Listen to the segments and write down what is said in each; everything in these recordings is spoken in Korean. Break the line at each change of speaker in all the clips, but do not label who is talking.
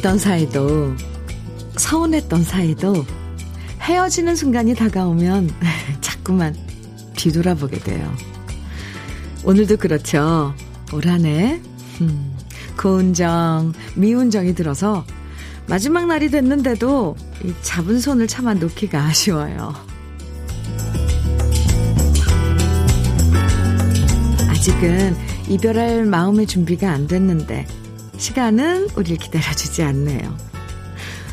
좋았던 사이도, 서운했던 사이도, 헤어지는 순간이 다가오면 자꾸만 뒤돌아보게 돼요. 오늘도 그렇죠. 올 한해, 음, 고운 정, 미운 정이 들어서 마지막 날이 됐는데도 이 잡은 손을 차마 놓기가 아쉬워요. 아직은 이별할 마음의 준비가 안 됐는데 시간은 우리를 기다려주지 않네요.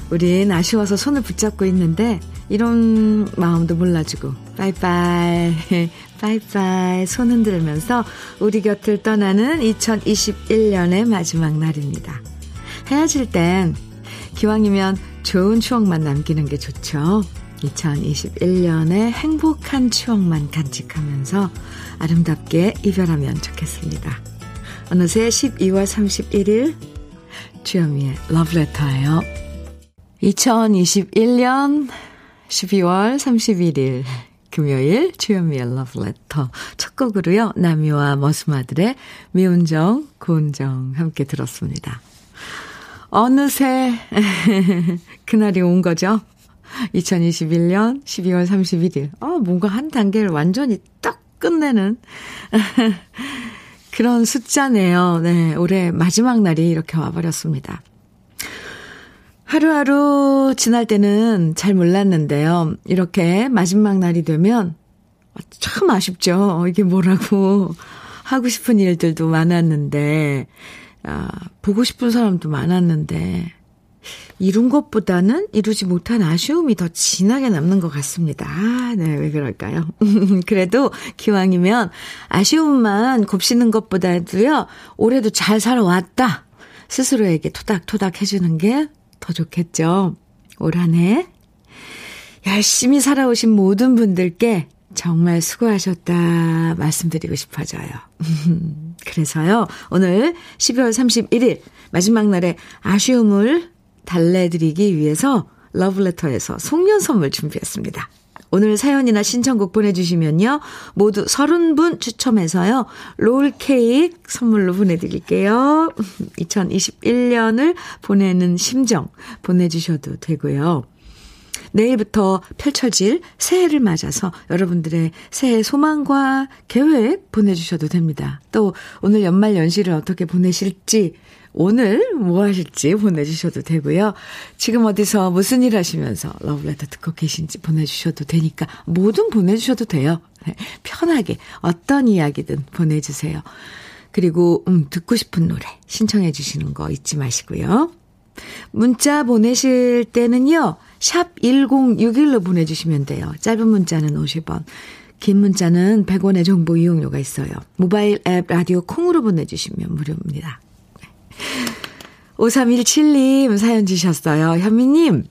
우린 아쉬워서 손을 붙잡고 있는데 이런 마음도 몰라주고 빠이빠이 빠이빠이 손 흔들면서 우리 곁을 떠나는 2021년의 마지막 날입니다. 헤어질 땐 기왕이면 좋은 추억만 남기는 게 좋죠. 2021년의 행복한 추억만 간직하면서 아름답게 이별하면 좋겠습니다. 어느새 12월 31일 주현미의 러브레터예요. 2021년 12월 31일 금요일 주현미의 러브레터 첫 곡으로요. 나미와 머스마들의 미운 정, 고운 정 함께 들었습니다. 어느새 그날이 온 거죠. 2021년 12월 31일. 아, 뭔가 한 단계를 완전히 딱 끝내는 그런 숫자네요. 네, 올해 마지막 날이 이렇게 와버렸습니다. 하루하루 지날 때는 잘 몰랐는데요. 이렇게 마지막 날이 되면 참 아쉽죠. 이게 뭐라고 하고 싶은 일들도 많았는데, 아, 보고 싶은 사람도 많았는데, 이룬 것보다는 이루지 못한 아쉬움이 더 진하게 남는 것 같습니다. 아, 네, 왜 그럴까요? 그래도 기왕이면 아쉬움만 곱씹는 것보다도요, 올해도 잘 살아왔다. 스스로에게 토닥토닥 해주는 게 더 좋겠죠. 올 한 해 열심히 살아오신 모든 분들께 정말 수고하셨다 말씀드리고 싶어져요. 그래서요, 오늘 12월 31일 마지막 날에 아쉬움을 달래드리기 위해서 러브레터에서 송년 선물 준비했습니다. 오늘 사연이나 신청곡 보내주시면요. 모두 30분 추첨해서요. 롤케이크 선물로 보내드릴게요. 2021년을 보내는 심정 보내주셔도 되고요. 내일부터 펼쳐질 새해를 맞아서 여러분들의 새해 소망과 계획 보내주셔도 됩니다. 또 오늘 연말 연시를 어떻게 보내실지 오늘 뭐 하실지 보내주셔도 되고요. 지금 어디서 무슨 일 하시면서 러브레터 듣고 계신지 보내주셔도 되니까 뭐든 보내주셔도 돼요. 네, 편하게 어떤 이야기든 보내주세요. 그리고 음, 듣고 싶은 노래 신청해 주시는 거 잊지 마시고요. 문자 보내실 때는요. 샵 1061로 보내주시면 돼요. 짧은 문자는 50원. 긴 문자는 100원의 정보 이용료가 있어요. 모바일 앱 라디오 콩으로 보내주시면 무료입니다. 5317님 사연 주셨어요. 현미님,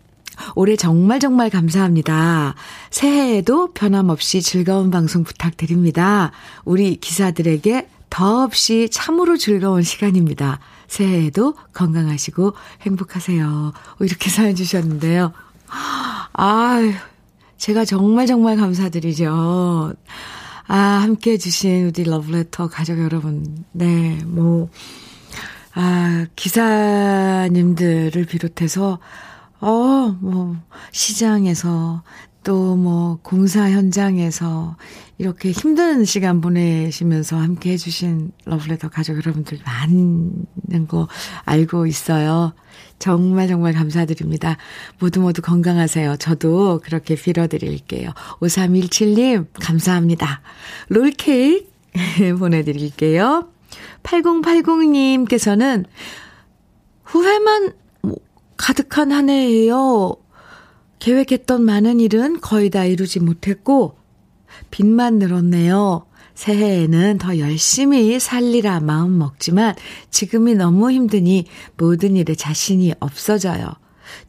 올해 정말 정말 감사합니다. 새해에도 변함없이 즐거운 방송 부탁드립니다. 우리 기사들에게 더없이 참으로 즐거운 시간입니다. 새해에도 건강하시고 행복하세요. 이렇게 사연 주셨는데요. 아유, 제가 정말 정말 감사드리죠. 아, 함께 해주신 우리 러브레터 가족 여러분. 네, 뭐, 아, 기사님들을 비롯해서, 어, 뭐, 시장에서, 또 뭐, 공사 현장에서, 이렇게 힘든 시간 보내시면서 함께 해주신 러브레터 가족 여러분들 많은 거 알고 있어요. 정말 정말 감사드립니다. 모두 모두 건강하세요. 저도 그렇게 빌어드릴게요. 5317님, 감사합니다. 롤케이크 보내드릴게요. 8080님께서는 후회만 가득한 한 해예요. 계획했던 많은 일은 거의 다 이루지 못했고 빚만 늘었네요. 새해에는 더 열심히 살리라 마음 먹지만 지금이 너무 힘드니 모든 일에 자신이 없어져요.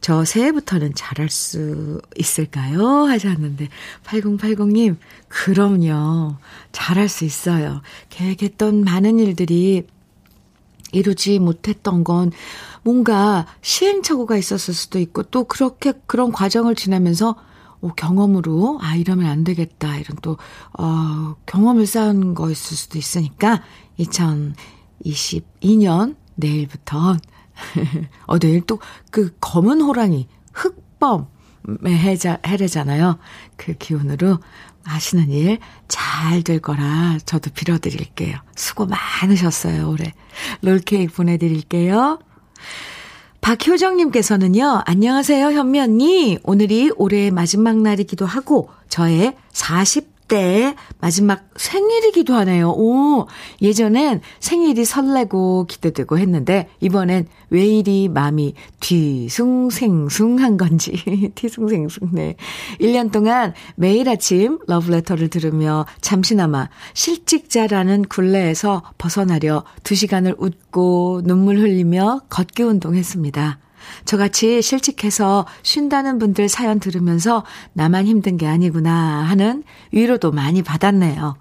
저 새해부터는 잘할 수 있을까요? 하셨는데, 8080님, 그럼요. 잘할 수 있어요. 계획했던 많은 일들이 이루지 못했던 건 뭔가 시행착오가 있었을 수도 있고, 또 그렇게 그런 과정을 지나면서 어, 경험으로, 아, 이러면 안 되겠다. 이런 또, 어, 경험을 쌓은 거였을 수도 있으니까, 2022년 내일부터 어, 내일 또 그 검은 호랑이, 흑범의 해자, 해래잖아요. 그 기운으로 하시는 일 잘 될 거라 저도 빌어드릴게요. 수고 많으셨어요, 올해. 롤케이크 보내드릴게요. 박효정님께서는요, 안녕하세요, 현미 언니. 오늘이 올해의 마지막 날이기도 하고, 저의 40 때 마지막 생일이기도 하네요. 오, 예전엔 생일이 설레고 기대되고 했는데, 이번엔 왜 이리 마음이 뒤숭생숭한 건지, 뒤숭생숭, 네. 1년 동안 매일 아침 러브레터를 들으며 잠시나마 실직자라는 굴레에서 벗어나려 2시간을 웃고 눈물 흘리며 걷기 운동했습니다. 저같이 실직해서 쉰다는 분들 사연 들으면서 나만 힘든 게 아니구나 하는 위로도 많이 받았네요.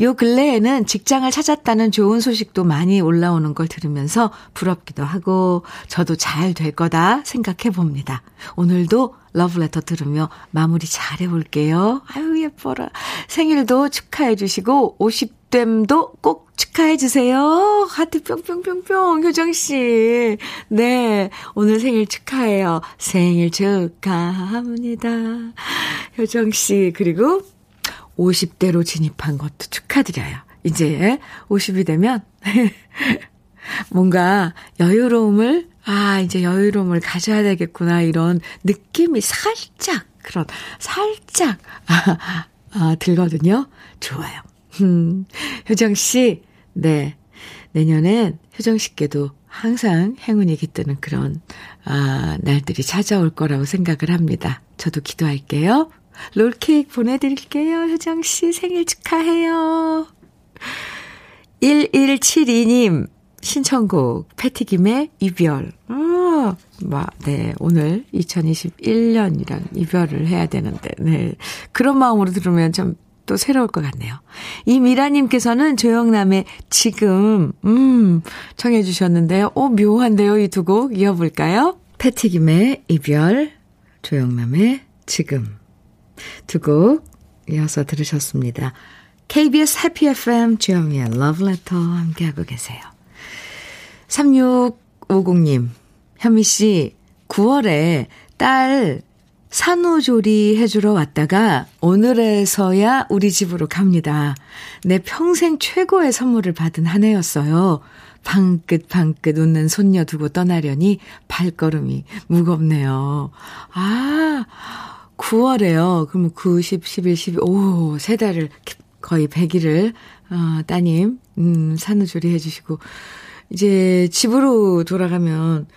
요 근래에는 직장을 찾았다는 좋은 소식도 많이 올라오는 걸 들으면서 부럽기도 하고 저도 잘 될 거다 생각해 봅니다. 오늘도 러브레터 들으며 마무리 잘 해볼게요. 아유, 예뻐라. 생일도 축하해 주시고, 50됨도 꼭 축하해 주세요. 하트 뿅뿅뿅뿅, 효정씨. 네, 오늘 생일 축하해요. 생일 축하합니다. 효정씨, 그리고 50대로 진입한 것도 축하드려요. 이제 50이 되면 뭔가 여유로움을, 아, 이제 여유로움을 가져야 되겠구나, 이런 느낌이 살짝, 그런, 살짝, 아, 아 들거든요. 좋아요. 음, 효정 씨, 네. 내년엔 효정 씨께도 항상 행운이 깃드는 그런, 아, 날들이 찾아올 거라고 생각을 합니다. 저도 기도할게요. 롤케이크 보내드릴게요. 효정 씨 생일 축하해요. 1172님, 신청곡, 패티김의 이별. 아, 와, 네. 오늘 2021년이랑 이별을 해야 되는데, 네. 그런 마음으로 들으면 좀 또 새로울 것 같네요. 이 미라님께서는 조영남의 지금, 음, 청해주셨는데요. 오, 묘한데요. 이 두 곡 이어볼까요? 패티김의 이별, 조영남의 지금. 두 곡 이어서 들으셨습니다. KBS 해피 FM Love Letter 함께하고 계세요. 3650님, 현미 씨, 9월에 딸 산후조리 해주러 왔다가 오늘에서야 우리 집으로 갑니다. 내 평생 최고의 선물을 받은 한 해였어요. 방긋방긋 웃는 손녀 두고 떠나려니 발걸음이 무겁네요. 아, 9월에요. 그러면 9, 10, 11, 12, 오, 세 달을, 거의 100일을, 어, 따님, 음, 산후조리 해주시고, 이제 집으로 돌아가면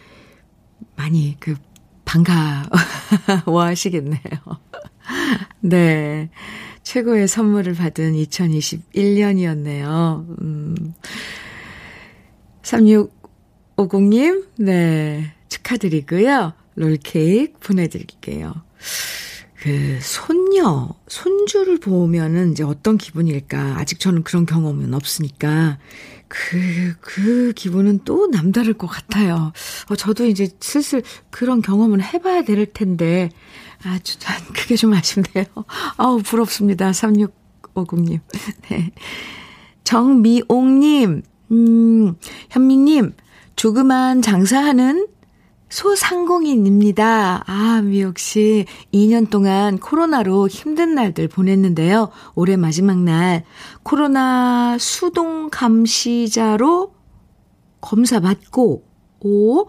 많이 그, 반가워 하시겠네요. 네. 최고의 선물을 받은 2021년이었네요. 음. 3650님, 네. 축하드리고요. 롤케이크 보내드릴게요. 그 손녀, 손주를 보면은 이제 어떤 기분일까? 아직 저는 그런 경험은 없으니까 그, 그 기분은 또 남다를 것 같아요. 어, 저도 이제 슬슬 그런 경험을 해봐야 될 텐데, 아, 주, 그게 좀 아쉽네요. 아우, 부럽습니다. 3650님. 네. 정미옥님, 음, 현미님, 조그만 장사하는 소상공인입니다. 아, 미옥 씨. 2년 동안 코로나로 힘든 날들 보냈는데요. 올해 마지막 날 코로나 수동 감시자로 검사 받고 오,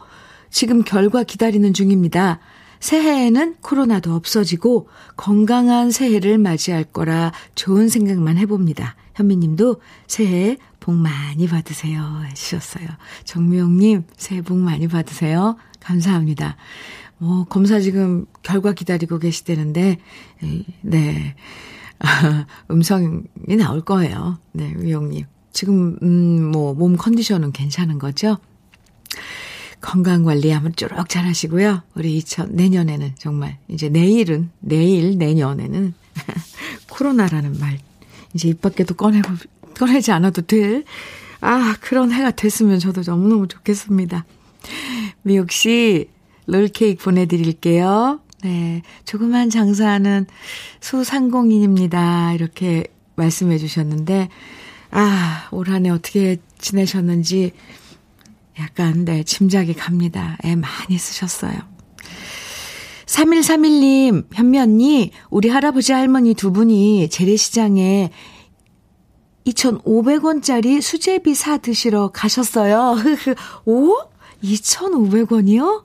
지금 결과 기다리는 중입니다. 새해에는 코로나도 없어지고 건강한 새해를 맞이할 거라 좋은 생각만 해봅니다. 현미님도 새해 복 많이 받으세요. 해주셨어요. 정미용님, 새해 복 많이 받으세요. 감사합니다. 뭐, 검사 지금 결과 기다리고 계시대는데, 네. 아, 음성이 나올 거예요. 네, 위용님. 지금, 음, 뭐, 몸 컨디션은 괜찮은 거죠? 건강 관리 한번 쪼록 잘 하시고요. 우리 2000, 내년에는 정말, 이제 내일은, 내일, 내년에는 코로나라는 말, 이제 입 밖에도 꺼내고, 꺼내지 않아도 될, 아, 그런 해가 됐으면 저도 너무너무 좋겠습니다. 미옥 씨, 롤케이크 보내드릴게요. 네. 조그만 장사하는 소상공인입니다. 이렇게 말씀해 주셨는데, 아, 올 한 해 어떻게 지내셨는지 약간, 네, 짐작이 갑니다. 애 많이 쓰셨어요. 3131님, 현미 언니, 우리 할아버지 할머니 두 분이 재래시장에 2,500원짜리 수제비 사 드시러 가셨어요. 오? 2,500원이요?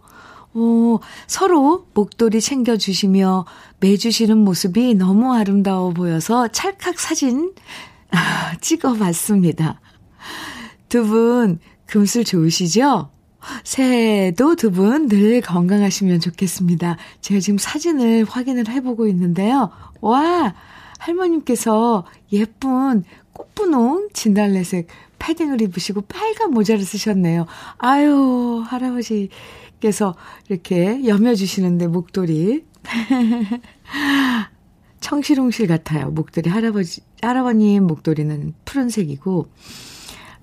오, 서로 목도리 챙겨주시며 매주시는 모습이 너무 아름다워 보여서 찰칵 사진 아, 찍어봤습니다. 두 분 금술 좋으시죠? 새해에도 두 분 늘 건강하시면 좋겠습니다. 제가 지금 사진을 확인을 해보고 있는데요. 와, 할머님께서 예쁜 꽃분홍 진달래색 패딩을 입으시고 빨간 모자를 쓰셨네요. 아유, 할아버지께서 이렇게 여며주시는데 목도리. 청실홍실 같아요. 목도리 할아버지, 할아버님 목도리는 푸른색이고,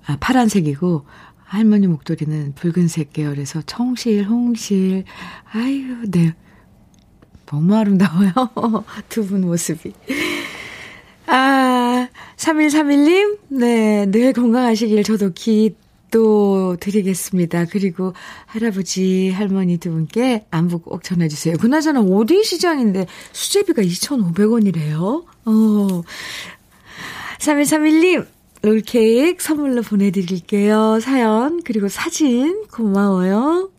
아, 파란색이고, 할머니 목도리는 붉은색 계열에서 청실, 홍실. 아유, 네. 너무 아름다워요. 두 분 모습이. 아, 3131님, 네, 늘 건강하시길 저도 기도 드리겠습니다. 그리고 할아버지, 할머니 두 분께 안부 꼭 전해주세요. 그나저나 어디 시장인데 수제비가 2,500원이래요? 어. 3131님, 롤케이크 선물로 보내드릴게요. 사연, 그리고 사진 고마워요.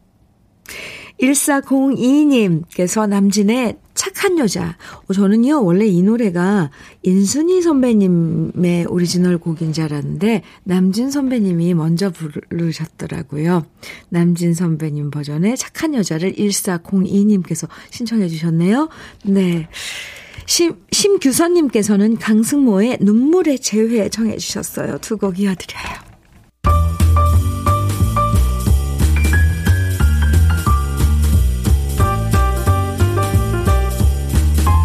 1402님께서 남진의 착한 여자. 어, 저는요, 원래 이 노래가 인순이 선배님의 오리지널 곡인 줄 알았는데, 남진 선배님이 먼저 부르셨더라고요. 남진 선배님 버전의 착한 여자를 1402님께서 신청해 주셨네요. 네. 심, 심규선님께서는 강승모의 눈물의 재회 정해 주셨어요. 두 곡 이어드려요.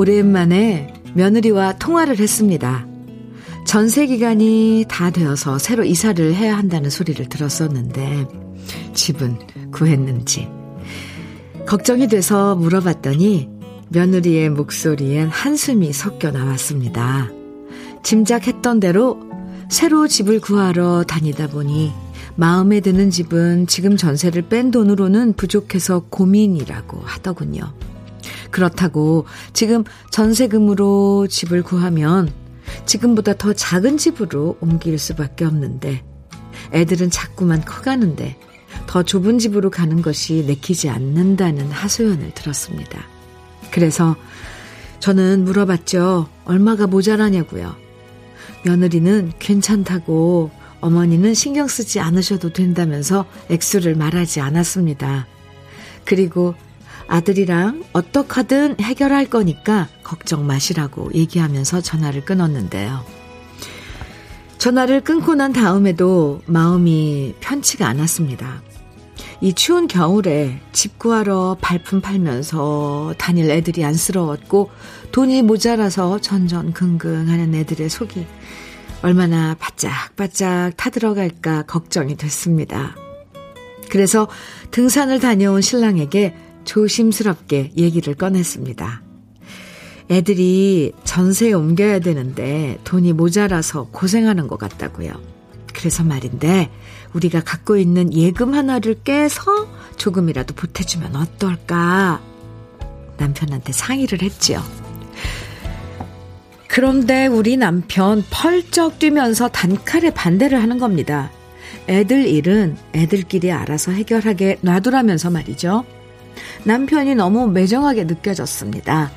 오랜만에 며느리와 통화를 했습니다. 전세 기간이 다 되어서 새로 이사를 해야 한다는 소리를 들었었는데 집은 구했는지 걱정이 돼서 물어봤더니 며느리의 목소리엔 한숨이 섞여 나왔습니다. 짐작했던 대로 새로 집을 구하러 다니다 보니 마음에 드는 집은 지금 전세를 뺀 돈으로는 부족해서 고민이라고 하더군요. 그렇다고 지금 전세금으로 집을 구하면 지금보다 더 작은 집으로 옮길 수밖에 없는데 애들은 자꾸만 커가는데 더 좁은 집으로 가는 것이 내키지 않는다는 하소연을 들었습니다. 그래서 저는 물어봤죠. 얼마가 모자라냐고요. 며느리는 괜찮다고 어머니는 신경 쓰지 않으셔도 된다면서 액수를 말하지 않았습니다. 그리고 아들이랑 어떡하든 해결할 거니까 걱정 마시라고 얘기하면서 전화를 끊었는데요. 전화를 끊고 난 다음에도 마음이 편치가 않았습니다. 이 추운 겨울에 집 구하러 발품 팔면서 다닐 애들이 안쓰러웠고 돈이 모자라서 전전긍긍 하는 애들의 속이 얼마나 바짝바짝 타들어갈까 걱정이 됐습니다. 그래서 등산을 다녀온 신랑에게 조심스럽게 얘기를 꺼냈습니다. 애들이 전세에 옮겨야 되는데 돈이 모자라서 고생하는 것 같다고요. 그래서 말인데 우리가 갖고 있는 예금 하나를 깨서 조금이라도 보태주면 어떨까? 남편한테 상의를 했지요. 그런데 우리 남편 펄쩍 뛰면서 단칼에 반대를 하는 겁니다. 애들 일은 애들끼리 알아서 해결하게 놔두라면서 말이죠. 남편이 너무 매정하게 느껴졌습니다.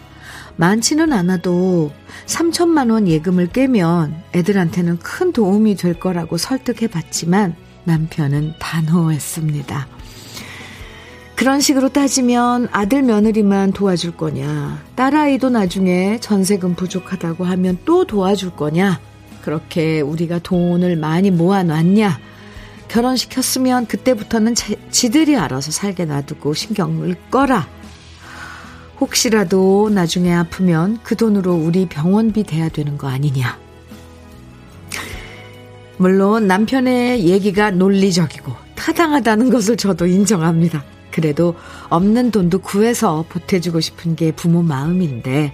많지는 않아도 3천만 원 예금을 깨면 애들한테는 큰 도움이 될 거라고 설득해 봤지만 남편은 단호했습니다. 그런 식으로 따지면 아들 며느리만 도와줄 거냐, 딸아이도 나중에 전세금 부족하다고 하면 또 도와줄 거냐, 그렇게 우리가 돈을 많이 모아놨냐? 결혼시켰으면 그때부터는 제, 지들이 알아서 살게 놔두고 신경을 꺼라. 혹시라도 나중에 아프면 그 돈으로 우리 병원비 대야 되는 거 아니냐. 물론 남편의 얘기가 논리적이고 타당하다는 것을 저도 인정합니다. 그래도 없는 돈도 구해서 보태주고 싶은 게 부모 마음인데,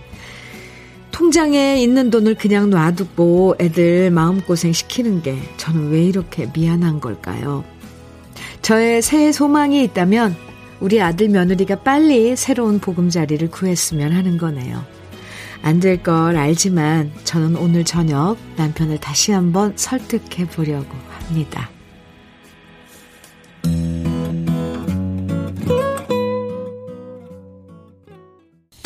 통장에 있는 돈을 그냥 놔두고 애들 마음고생 시키는 게 저는 왜 이렇게 미안한 걸까요? 저의 새해 소망이 있다면 우리 아들 며느리가 빨리 새로운 보금자리를 구했으면 하는 거네요. 안 될 걸 알지만 저는 오늘 저녁 남편을 다시 한번 설득해 보려고 합니다.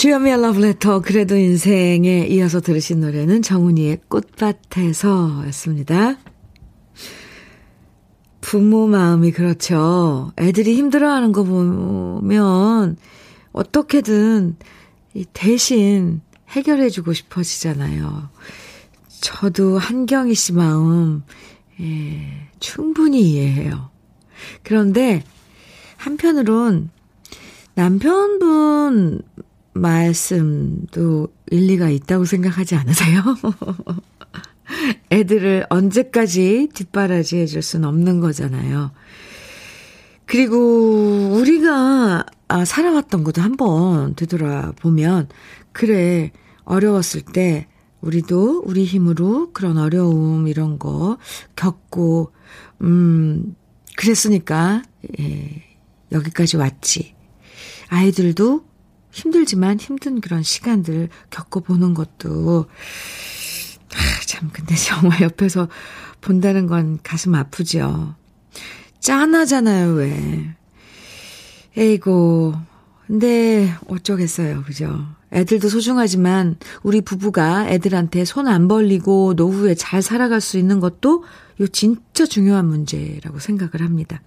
주여미의 러브레터 그래도 인생에 이어서 들으신 노래는 정훈이의 꽃밭에서 였습니다. 부모 마음이 그렇죠. 애들이 힘들어하는 거 보면 어떻게든 대신 해결해주고 싶어지잖아요. 저도 한경희 씨 마음 예, 충분히 이해해요. 그런데 한편으론 남편분 말씀도 일리가 있다고 생각하지 않으세요? 애들을 언제까지 뒷바라지 해줄 수는 없는 거잖아요. 그리고 우리가 아, 살아왔던 것도 한번 되돌아보면, 그래, 어려웠을 때, 우리도 우리 힘으로 그런 어려움, 이런 거 겪고, 음, 그랬으니까, 예, 여기까지 왔지. 아이들도 힘들지만 힘든 그런 시간들 겪어보는 것도, 아, 참, 근데 정말 옆에서 본다는 건 가슴 아프죠. 짠하잖아요, 왜. 에이고, 근데 어쩌겠어요, 그죠? 애들도 소중하지만 우리 부부가 애들한테 손 안 벌리고 노후에 잘 살아갈 수 있는 것도 이 진짜 중요한 문제라고 생각을 합니다.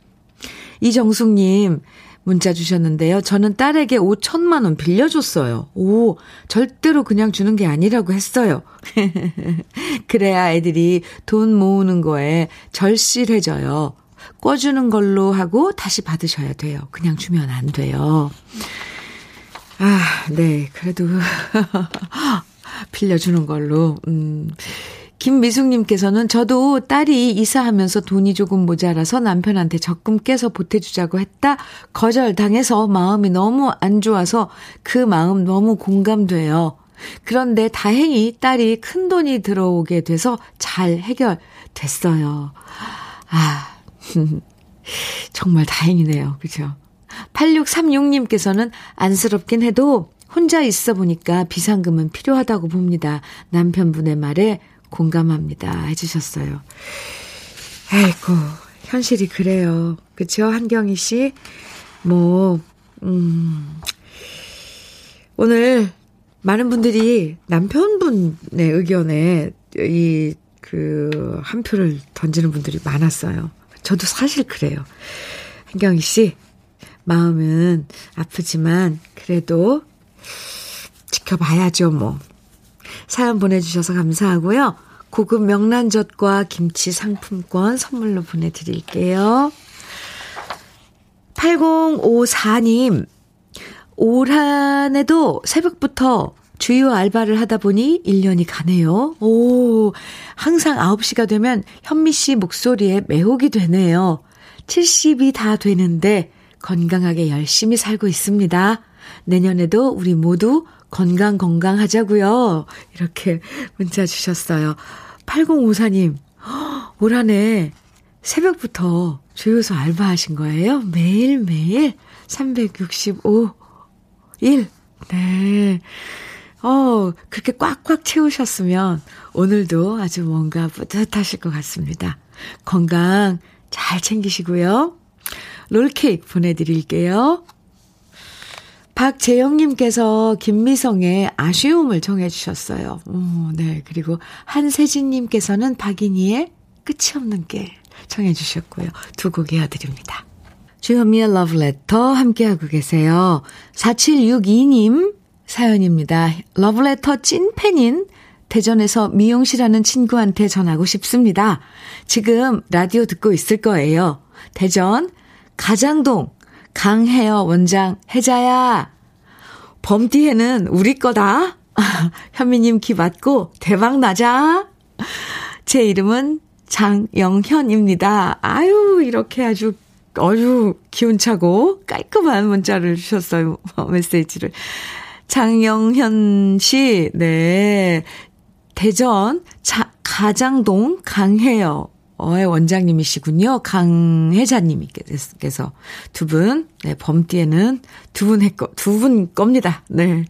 이정숙님, 문자 주셨는데요. 저는 딸에게 5천만 원 빌려줬어요. 오, 절대로 그냥 주는 게 아니라고 했어요. 그래야 애들이 돈 모으는 거에 절실해져요. 꿔주는 걸로 하고 다시 받으셔야 돼요. 그냥 주면 안 돼요. 아, 네. 그래도 빌려주는 걸로. 음. 김미숙님께서는 저도 딸이 이사하면서 돈이 조금 모자라서 남편한테 적금 깨서 보태주자고 했다. 거절당해서 마음이 너무 안 좋아서 그 마음 너무 공감돼요. 그런데 다행히 딸이 큰 돈이 들어오게 돼서 잘 해결됐어요. 아, 정말 다행이네요. 그죠? 8636님께서는 안쓰럽긴 해도 혼자 있어 보니까 비상금은 필요하다고 봅니다. 남편분의 말에 공감합니다. 해주셨어요. 아이고, 현실이 그래요. 그쵸? 한경희 씨? 뭐, 음, 오늘 많은 분들이 남편분의 의견에 이, 그, 한 표를 던지는 분들이 많았어요. 저도 사실 그래요. 한경희 씨, 마음은 아프지만, 그래도 지켜봐야죠, 뭐. 사연 보내주셔서 감사하고요. 고급 명란젓과 김치 상품권 선물로 보내드릴게요. 8054님, 올 한 해도 새벽부터 주요 알바를 하다 보니 1년이 가네요. 오, 항상 9시가 되면 현미 씨 목소리에 매혹이 되네요. 70이 다 되는데 건강하게 열심히 살고 있습니다. 내년에도 우리 모두 건강 건강 하자고요. 이렇게 문자 주셨어요. 8054님, 올 한해 새벽부터 주유소 알바하신 거예요? 매일매일 365일. 네. 어, 그렇게 꽉꽉 채우셨으면 오늘도 아주 뭔가 뿌듯하실 것 같습니다. 건강 잘 챙기시고요. 롤케이크 보내드릴게요. 박재영님께서 김미성의 아쉬움을 정해주셨어요. 오, 네. 그리고 한세진님께서는 박인희의 끝이 없는 길 정해주셨고요. 두 곡 이어드립니다. 주현미의 러브레터 함께하고 계세요. 4762님 사연입니다. 러브레터 찐팬인 대전에서 미용실 하는 친구한테 전하고 싶습니다. 지금 라디오 듣고 있을 거예요. 대전 가장동 강혜여 원장 혜자야. 범띠에는 우리 거다. 현미님 기 받고 대박 나자. 제 이름은 장영현입니다. 아유, 이렇게 아주, 아주 기운차고 깔끔한 문자를 주셨어요. 메시지를. 장영현 씨, 네. 대전 자, 가장동 강혜여 어의 원장님이시군요. 강혜자님께서 두 분, 네, 범띠에는 두 분 했고, 두 분 겁니다. 네.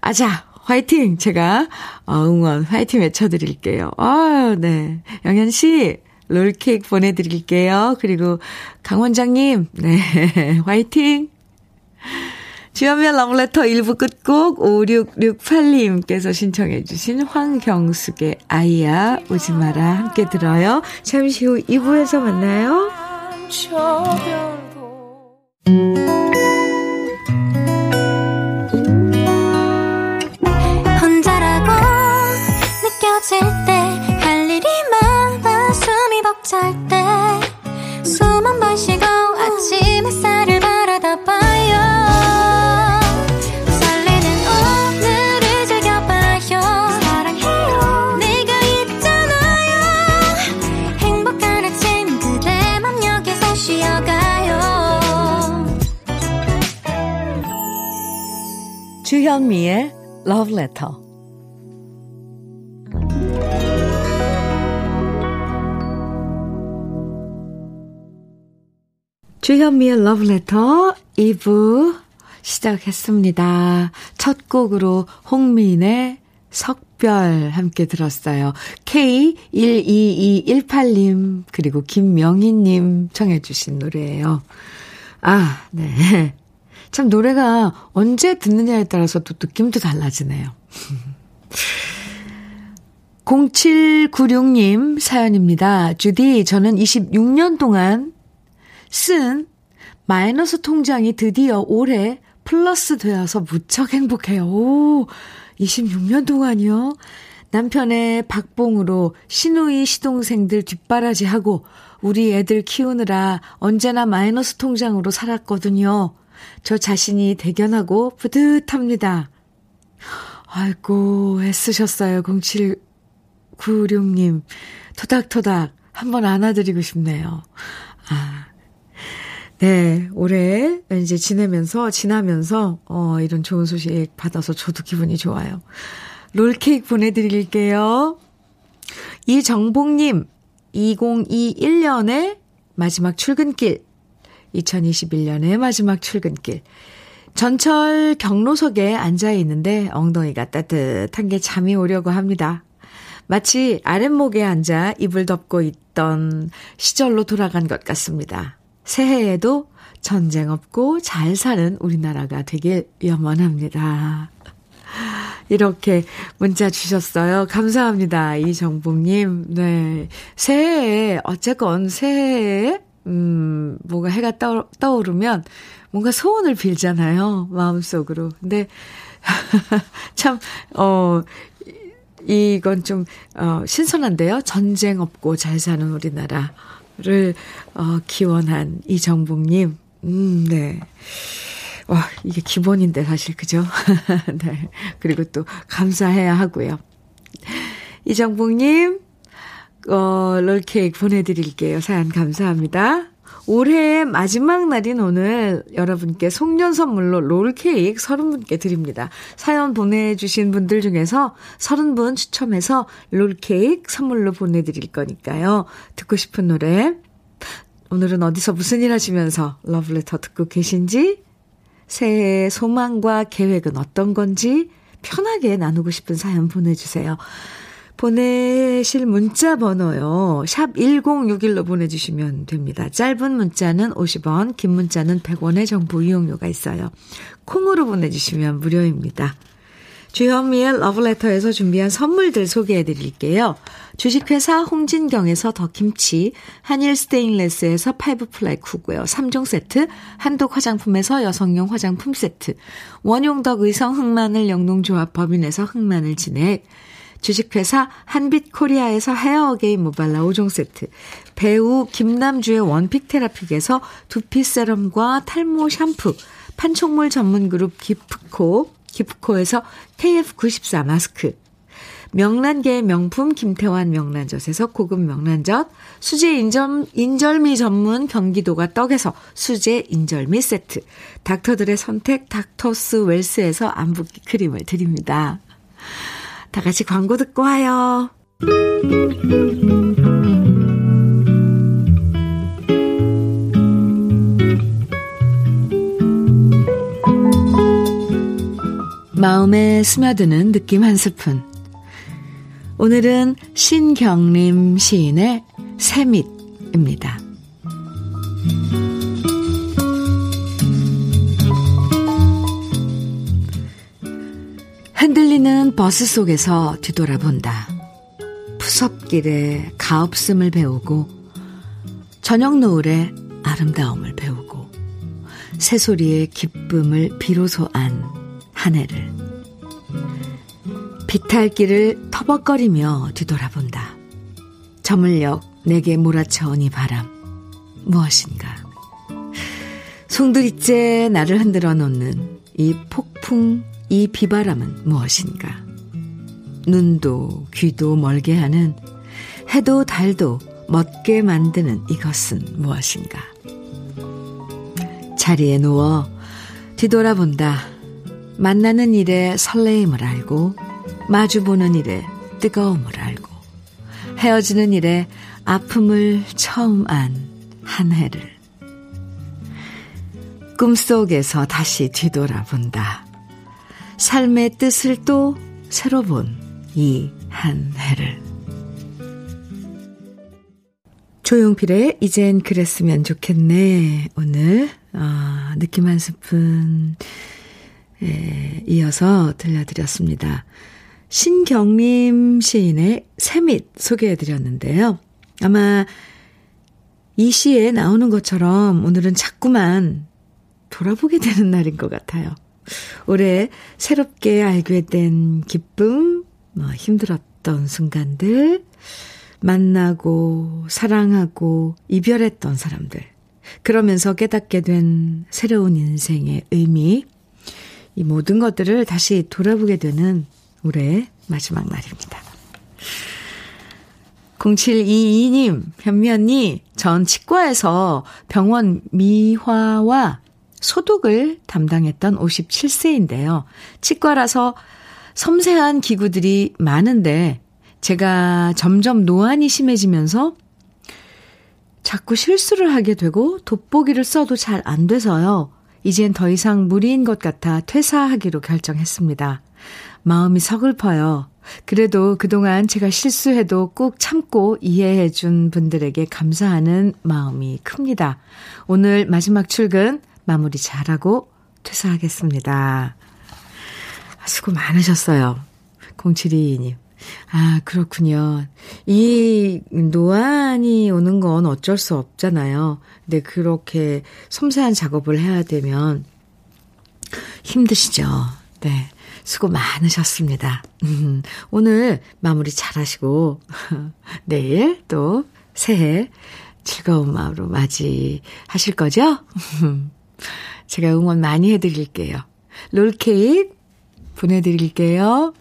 아자, 화이팅! 제가, 어, 응원, 화이팅 외쳐드릴게요. 아 네. 영현 씨, 롤케이크 보내드릴게요. 그리고 강 원장님, 네. 화이팅! 주연미의 러브레터 1부 끝곡 5668님께서 신청해 주신 황경숙의 아이야 오지 마라 함께 들어요. 잠시 후 2부에서 만나요. 혼자라고 느껴질 때 할 일이 많아 숨이 벅찰 때 숨 한 번 쉬고 아침 햇살을 주현미의 Love Letter. 주현미의 Love Letter 2부 시작했습니다. 첫 곡으로 홍민의 석별 함께 들었어요. K12218님, 그리고 김명희님 청해주신 노래예요. 아, 네. 참 노래가 언제 듣느냐에 따라서 또 느낌도 달라지네요. 0796님 사연입니다. 주디, 저는 26년 동안 쓴 마이너스 통장이 드디어 올해 플러스 되어서 무척 행복해요. 오, 26년 동안이요? 남편의 박봉으로 시누이 시동생들 뒷바라지하고 우리 애들 키우느라 언제나 마이너스 통장으로 살았거든요. 저 자신이 대견하고 뿌듯합니다. 아이고, 애쓰셨어요. 0796님. 토닥토닥 한번 안아드리고 싶네요. 아. 네, 올해 이제 지내면서, 지나면서, 어, 이런 좋은 소식 받아서 저도 기분이 좋아요. 롤케이크 보내드릴게요. 이정복님, 2021년에 마지막 출근길 2021년의 마지막 출근길. 전철 경로석에 앉아 있는데 엉덩이가 따뜻한 게 잠이 오려고 합니다. 마치 아랫목에 앉아 이불 덮고 있던 시절로 돌아간 것 같습니다. 새해에도 전쟁 없고 잘 사는 우리나라가 되길 염원합니다. 이렇게 문자 주셨어요. 감사합니다. 이정복님. 네. 새해에, 어쨌건 새해에 음, 뭐가 해가 떠, 떠오르면 뭔가 소원을 빌잖아요. 마음속으로. 근데 참, 어, 이건 좀, 어, 신선한데요. 전쟁 없고 잘 사는 우리나라를, 어, 기원한 이정복님. 음, 네. 와, 이게 기본인데, 사실, 그죠? 네. 그리고 또, 감사해야 하고요. 이정복님, 어, 롤케이크 보내드릴게요. 사연 감사합니다. 올해 마지막 날인 오늘 여러분께 송년 선물로 롤케이크 30분께 드립니다. 사연 보내주신 분들 중에서 30분 추첨해서 롤케이크 선물로 보내드릴 거니까요. 듣고 싶은 노래, 오늘은 어디서 무슨 일 하시면서 러브레터 듣고 계신지, 새해 소망과 계획은 어떤 건지 편하게 나누고 싶은 사연 보내주세요. 보내실 문자 번호요. 샵 1061로 보내주시면 됩니다. 짧은 문자는 50원, 긴 문자는 100원의 정보 이용료가 있어요. 콩으로 보내주시면 무료입니다. 주현미의 러브레터에서 준비한 선물들 소개해 드릴게요. 주식회사 홍진경에서 더 김치, 한일 스테인레스에서 five ply 쿠고요. 3종 세트, 한독 화장품에서 여성용 화장품 세트, 원용덕 의성 흑마늘 영농조합 법인에서 흑마늘 진액, 주식회사 한빛코리아에서 헤어게임 모발라 5종 세트, 배우 김남주의 one pick 테라픽에서 두피 세럼과 탈모 샴푸, 판촉물 전문 그룹 기프코, 기프코에서 KF94 마스크, 명란계의 명품 김태환 명란젓에서 고급 명란젓, 수제 인절, 인절미 전문 경기도가 떡에서 수제 인절미 세트, 닥터들의 선택 닥터스 웰스에서 안붓기 크림을 드립니다. 다 같이 광고 듣고 와요. 마음에 스며드는 느낌 한 스푼. 오늘은 신경림 시인의 새밑입니다. 흔들리는 버스 속에서 뒤돌아본다. 푸석길에 가없음을 배우고 저녁 노을의 아름다움을 배우고 새소리의 기쁨을 비로소 안 한 해를 비탈길을 터벅거리며 뒤돌아본다. 저물녘 내게 몰아쳐온 이 바람 무엇인가 송두리째 나를 흔들어 놓는 이 폭풍 이 비바람은 무엇인가? 눈도 귀도 멀게 하는 해도 달도 멋게 만드는 이것은 무엇인가? 자리에 누워 뒤돌아본다. 만나는 일에 설레임을 알고 마주보는 일에 뜨거움을 알고 헤어지는 일에 아픔을 처음 안 한 해를. 꿈속에서 다시 뒤돌아본다. 삶의 뜻을 또 새로 본 이 한 해를 조용필의 이젠 그랬으면 좋겠네. 오늘 어, 느낌 한 스푼 에 이어서 들려드렸습니다. 신경림 시인의 새밑 소개해드렸는데요. 아마 이 시에 나오는 것처럼 오늘은 자꾸만 돌아보게 되는 날인 것 같아요. 올해 새롭게 알게 된 기쁨, 뭐 힘들었던 순간들, 만나고, 사랑하고, 이별했던 사람들. 그러면서 깨닫게 된 새로운 인생의 의미, 이 모든 것들을 다시 돌아보게 되는 올해 마지막 날입니다. 0722님, 현미 언니, 전 치과에서 병원 미화와 소독을 담당했던 57세인데요. 치과라서 섬세한 기구들이 많은데 제가 점점 노안이 심해지면서 자꾸 실수를 하게 되고 돋보기를 써도 잘 안 돼서요. 이젠 더 이상 무리인 것 같아 퇴사하기로 결정했습니다. 마음이 서글퍼요. 그래도 그동안 제가 실수해도 꾹 참고 이해해 준 분들에게 감사하는 마음이 큽니다. 오늘 마지막 출근 마무리 잘하고 퇴사하겠습니다. 수고 많으셨어요. 0722님. 아, 그렇군요. 이 노안이 오는 건 어쩔 수 없잖아요. 근데 그렇게 섬세한 작업을 해야 되면 힘드시죠. 네. 수고 많으셨습니다. 음, 오늘 마무리 잘 하시고, 내일 또 새해 즐거운 마음으로 맞이하실 거죠? 제가 응원 많이 해드릴게요. 롤케이크 보내드릴게요.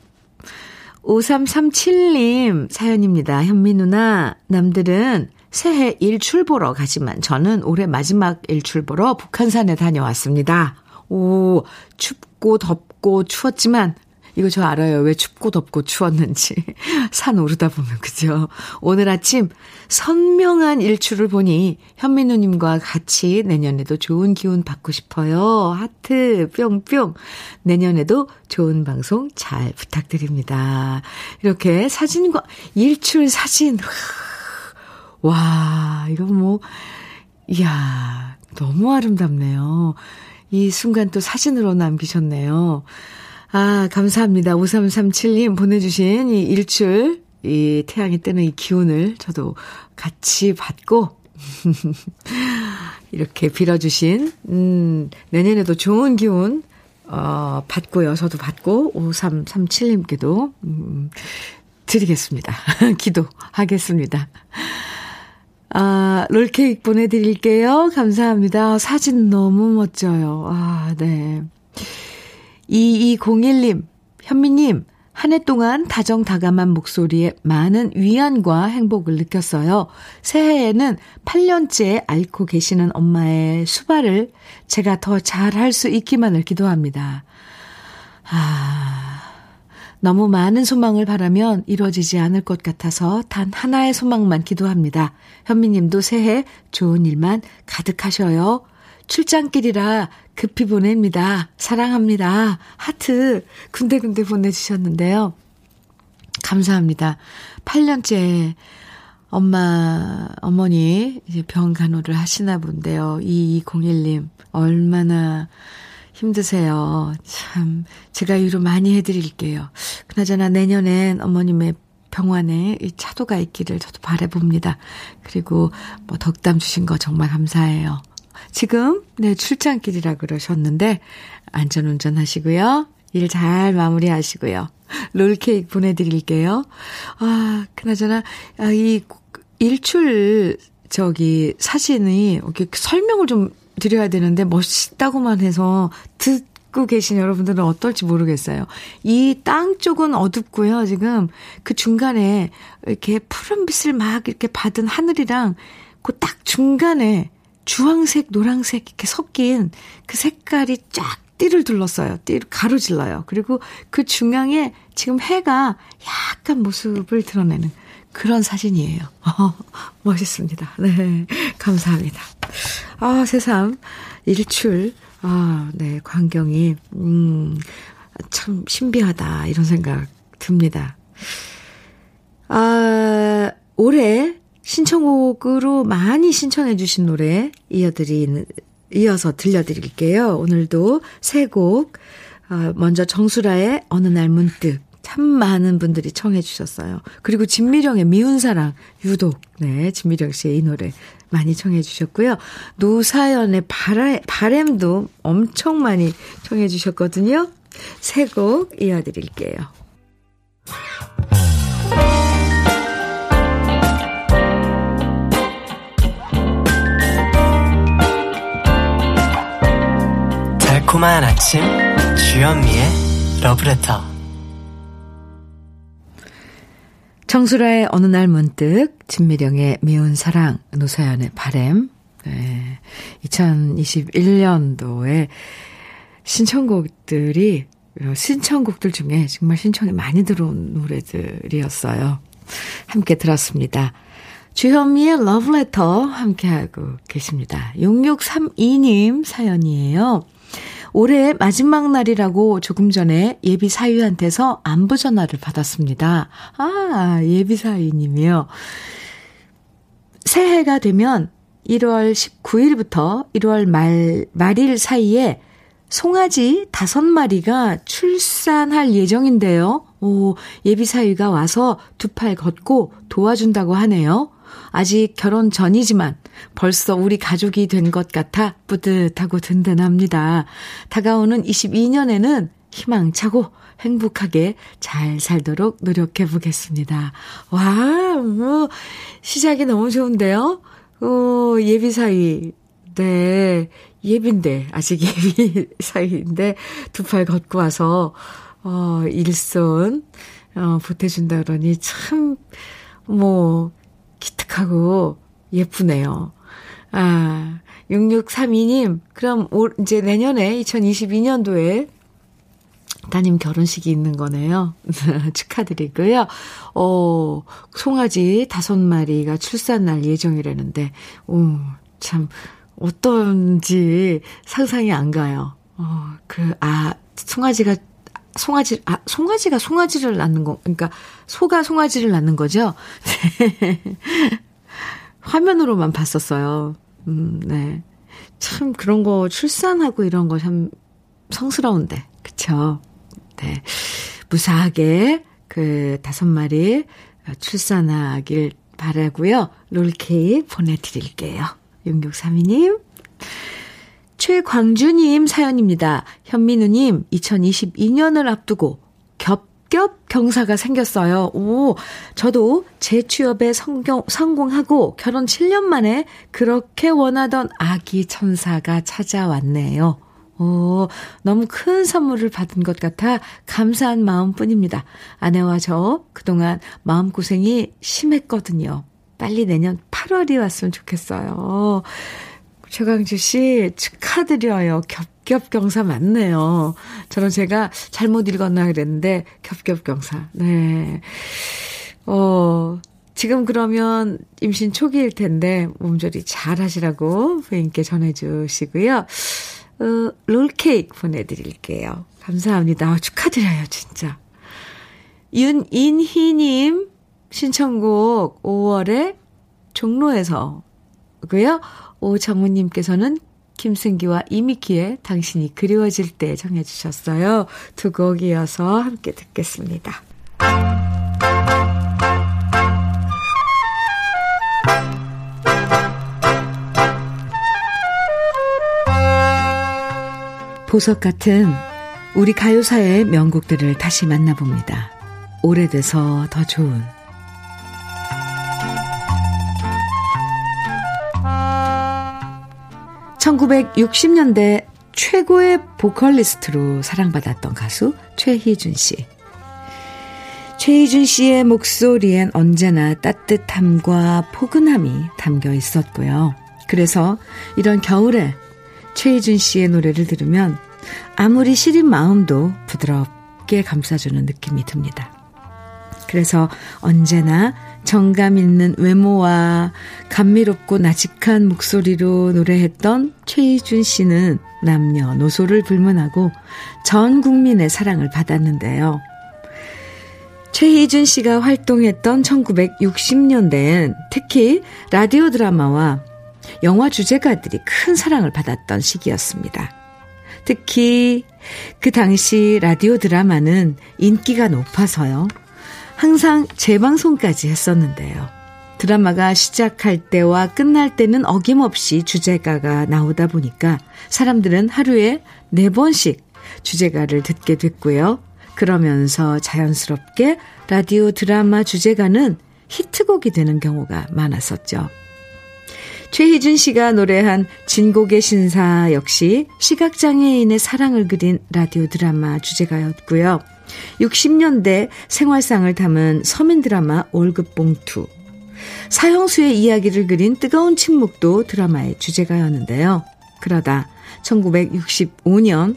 5337님 사연입니다. 현미 누나, 남들은 새해 일출 보러 가지만 저는 올해 마지막 일출 보러 북한산에 다녀왔습니다. 오, 춥고 덥고 추웠지만 이거 저 알아요. 왜 춥고 덥고 추웠는지. 산 오르다 보면, 그죠? 오늘 아침 선명한 일출을 보니 현민우님과 같이 내년에도 좋은 기운 받고 싶어요. 하트, 뿅뿅. 내년에도 좋은 방송 잘 부탁드립니다. 이렇게 사진과, 일출 사진. 와, 이거 뭐, 이야, 너무 아름답네요. 이 순간 또 사진으로 남기셨네요. 아, 감사합니다. 5337님 보내주신 이 일출, 이 태양이 뜨는 이 기운을 저도 같이 받고, 이렇게 빌어주신, 음, 내년에도 좋은 기운, 어, 받고요. 저도 받고, 5337님께도, 음, 드리겠습니다. 기도하겠습니다. 아, 롤케이크 보내드릴게요. 감사합니다. 사진 너무 멋져요. 아, 네. 2201님, 현미님, 한 해 동안 다정다감한 목소리에 많은 위안과 행복을 느꼈어요. 새해에는 8년째 앓고 계시는 엄마의 수발을 제가 더 잘할 수 있기만을 기도합니다. 아, 너무 많은 소망을 바라면 이루어지지 않을 것 같아서 단 하나의 소망만 기도합니다. 현미님도 새해 좋은 일만 가득하셔요. 출장길이라 급히 보냅니다. 사랑합니다. 하트 군데군데 보내주셨는데요. 감사합니다. 8년째 엄마, 어머니 이제 병 간호를 하시나 본데요. 2201님, 얼마나 힘드세요. 참, 제가 위로 많이 해드릴게요. 그나저나 내년엔 어머님의 병원에 이 차도가 있기를 저도 바래봅니다. 그리고 뭐 덕담 주신 거 정말 감사해요. 지금, 네, 출장길이라 그러셨는데, 안전운전 하시고요. 일 잘 마무리 하시고요. 롤케이크 보내드릴게요. 아, 그나저나, 아, 이 일출, 저기, 사진이, 이렇게 설명을 좀 드려야 되는데 멋있다고만 해서 듣고 계신 여러분들은 어떨지 모르겠어요. 이 땅 쪽은 어둡고요. 지금 그 중간에 이렇게 푸른 빛을 막 이렇게 받은 하늘이랑 그 딱 중간에 주황색, 노랑색 이렇게 섞인 그 색깔이 쫙 띠를 둘렀어요. 띠를 가로질러요. 그리고 그 중앙에 지금 해가 약간 모습을 드러내는 그런 사진이에요. 어, 멋있습니다. 네. 감사합니다. 아, 세상. 일출. 아, 네. 광경이, 음, 참 신비하다. 이런 생각 듭니다. 아, 올해 신청곡으로 많이 신청해 주신 노래 이어드리, 이어서 들려드릴게요. 오늘도 세 곡. 아, 먼저 정수라의 어느 날 문득. 참 많은 분들이 청해 주셨어요. 그리고 진미령의 미운 사랑 유독 네 진미령 씨의 이 노래 많이 청해 주셨고요. 노사연의 바라, 바램도 엄청 많이 청해 주셨거든요. 세 곡 이어드릴게요.
달콤한 아침 주현미의 러브레터
정수라의 어느 날 문득, 진미령의 미운 사랑, 노사연의 바램, 네. 2021년도에 신청곡들이, 신청곡들 중에 정말 신청이 많이 들어온 노래들이었어요. 함께 들었습니다. 주현미의 러브레터 함께하고 계십니다. 6632님 사연이에요. 올해 마지막 날이라고 조금 전에 예비 사위한테서 안부 전화를 받았습니다. 아, 예비 사위님이요. 새해가 되면 1월 19일부터 1월 말, 말일 사이에 송아지 다섯 마리가 출산할 예정인데요. 오, 예비 사위가 와서 두 팔 걷고 도와준다고 하네요. 아직 결혼 전이지만 벌써 우리 가족이 된 것 같아 뿌듯하고 든든합니다. 다가오는 22년에는 희망차고 행복하게 잘 살도록 노력해 보겠습니다. 와, 뭐, 시작이 너무 좋은데요? 어, 예비 사이. 네. 예비인데, 아직 예비 사이인데, 두 팔 걷고 와서, 어, 일손, 어, 보태준다 그러니 참, 뭐, 기특하고 예쁘네요. 아, 6632님, 그럼 올, 이제 내년에 2022년도에 따님 결혼식이 있는 거네요. 축하드리고요. 어, 송아지 다섯 마리가 출산 날 예정이라는데, 오, 참, 어떤지 상상이 안 가요. 어, 그, 아, 송아지가 송아지, 아, 송아지가 송아지를 낳는 거, 그러니까 소가 송아지를 낳는 거죠? 네. 화면으로만 봤었어요. 음, 네. 참 그런 거 출산하고 이런 거 참 성스러운데, 그쵸? 네. 무사하게 그 다섯 마리 출산하길 바라고요. 롤케이크 보내드릴게요. 6632님. 최광주님 사연입니다. 현민우님, 2022년을 앞두고 겹 겹겹 경사가 생겼어요. 오, 저도 재취업에 성경, 성공하고 결혼 7년 만에 그렇게 원하던 아기 천사가 찾아왔네요. 오, 너무 큰 선물을 받은 것 같아 감사한 마음 뿐입니다. 아내와 저 그동안 마음고생이 심했거든요. 빨리 내년 8월이 왔으면 좋겠어요. 최강주 씨 축하드려요. 겹겹경사 맞네요. 저는 제가 잘못 읽었나 그랬는데 겹겹경사. 네. 어, 지금 그러면 임신 초기일 텐데 몸조리 잘 하시라고 부인께 전해주시고요. 어, 롤케이크 보내드릴게요. 감사합니다. 아, 축하드려요, 진짜. 윤인희님 신청곡 5월에 종로에서 고요. 오정우님께서는 김승기와 이미키의 당신이 그리워질 때 정해주셨어요. 두 곡 이어서 함께 듣겠습니다. 보석 같은 우리 가요사의 명곡들을 다시 만나봅니다. 오래돼서 더 좋은 1960년대 최고의 보컬리스트로 사랑받았던 가수 최희준 씨. 최희준 씨의 목소리엔 언제나 따뜻함과 포근함이 담겨 있었고요. 그래서 이런 겨울에 최희준 씨의 노래를 들으면 아무리 시린 마음도 부드럽게 감싸주는 느낌이 듭니다. 그래서 언제나 정감 있는 외모와 감미롭고 나직한 목소리로 노래했던 최희준 씨는 남녀노소를 불문하고 전 국민의 사랑을 받았는데요. 최희준 씨가 활동했던 1960년대엔 특히 라디오 드라마와 영화 주제가들이 큰 사랑을 받았던 시기였습니다. 특히 그 당시 라디오 드라마는 인기가 높아서요. 항상 재방송까지 했었는데요. 드라마가 시작할 때와 끝날 때는 어김없이 주제가가 나오다 보니까 사람들은 하루에 네 번씩 주제가를 듣게 됐고요. 그러면서 자연스럽게 라디오 드라마 주제가는 히트곡이 되는 경우가 많았었죠. 최희준 씨가 노래한 진곡의 신사 역시 시각장애인의 사랑을 그린 라디오 드라마 주제가였고요. 60년대 생활상을 담은 서민 드라마 월급봉투. 사형수의 이야기를 그린 뜨거운 침묵도 드라마의 주제가였는데요. 그러다 1965년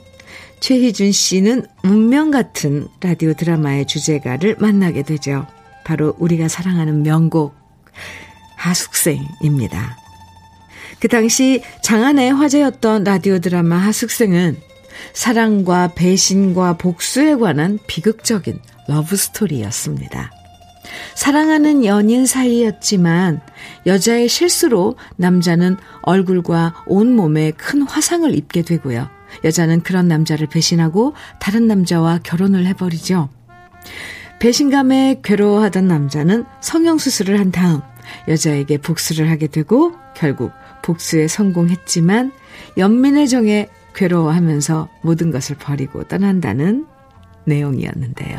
최희준 씨는 운명 같은 라디오 드라마의 주제가를 만나게 되죠. 바로 우리가 사랑하는 명곡 하숙생입니다. 그 당시 장안의 화제였던 라디오 드라마 하숙생은 사랑과 배신과 복수에 관한 비극적인 러브스토리였습니다. 사랑하는 연인 사이였지만 여자의 실수로 남자는 얼굴과 온몸에 큰 화상을 입게 되고요. 여자는 그런 남자를 배신하고 다른 남자와 결혼을 해버리죠. 배신감에 괴로워하던 남자는 성형수술을 한 다음 여자에게 복수를 하게 되고 결국 복수에 성공했지만 연민의 정에 괴로워하면서 모든 것을 버리고 떠난다는 내용이었는데요.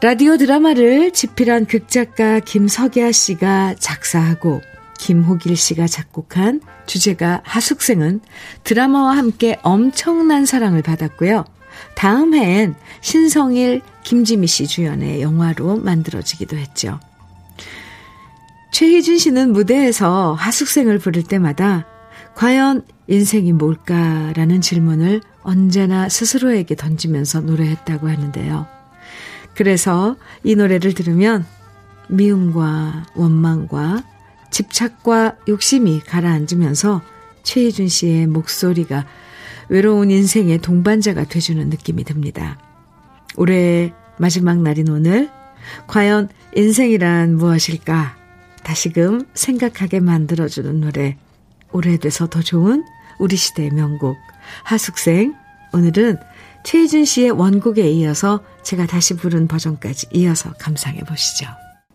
라디오 드라마를 집필한 극작가 김석야 씨가 작사하고 김호길 씨가 작곡한 주제가 하숙생은 드라마와 함께 엄청난 사랑을 받았고요. 다음 해엔 신성일, 김지미 씨 주연의 영화로 만들어지기도 했죠. 최희준 씨는 무대에서 하숙생을 부를 때마다 과연 인생이 뭘까라는 질문을 언제나 스스로에게 던지면서 노래했다고 하는데요. 그래서 이 노래를 들으면 미움과 원망과 집착과 욕심이 가라앉으면서 최희준 씨의 목소리가 외로운 인생의 동반자가 돼주는 느낌이 듭니다. 올해 마지막 날인 오늘, 과연 인생이란 무엇일까? 다시금 생각하게 만들어주는 노래, 오래돼서 더 좋은 우리 시대의 명곡 하숙생 오늘은 최희준 씨의 원곡에 이어서 제가 다시 부른 버전까지 이어서 감상해 보시죠.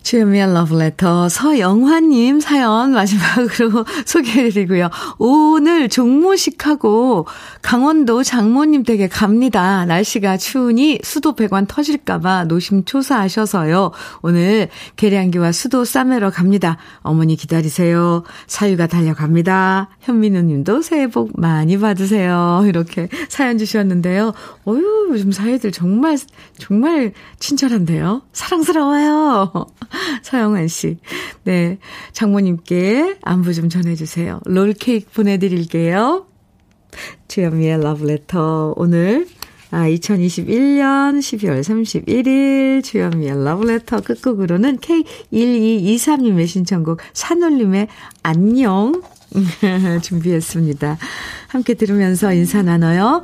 주현미의 러브레터 서영화님 사연 마지막으로 소개해드리고요. 오늘 종무식하고 강원도 장모님 댁에 갑니다. 날씨가 추우니 수도 배관 터질까봐 노심초사하셔서요. 오늘 계량기와 수도 싸매러 갑니다. 어머니 기다리세요. 사유가 달려갑니다. 현민우 님도 새해 복 많이 받으세요. 이렇게 사연 주셨는데요. 어유 요즘 사회들 정말, 정말 친절한데요. 사랑스러워요. 서영환 씨. 네. 장모님께 안부 좀 전해주세요. 롤케이크 보내드릴게요. 주현미의 러브레터. 오늘, 아, 2021년 12월 31일 주현미의 러브레터 끝곡으로는 K1223님의 신청곡 산울림의 안녕 준비했습니다. 함께 들으면서 인사 나눠요.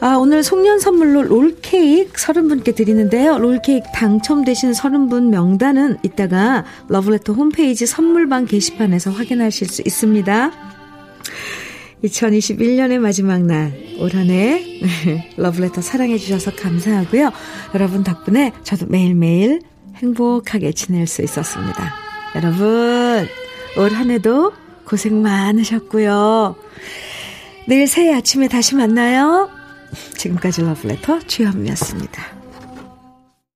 아, 오늘 송년 선물로 롤케이크 30분께 드리는데요. 롤케이크 당첨되신 30분 명단은 이따가 러브레터 홈페이지 선물방 게시판에서 확인하실 수 있습니다. 2021년의 마지막 날, 올 한 해 러브레터 사랑해주셔서 감사하고요. 여러분 덕분에 저도 매일매일 행복하게 지낼 수 있었습니다. 여러분, 올 한 해도 고생 많으셨고요. 내일 새해 아침에 다시 만나요. 지금까지 러브레터 주현미였습니다.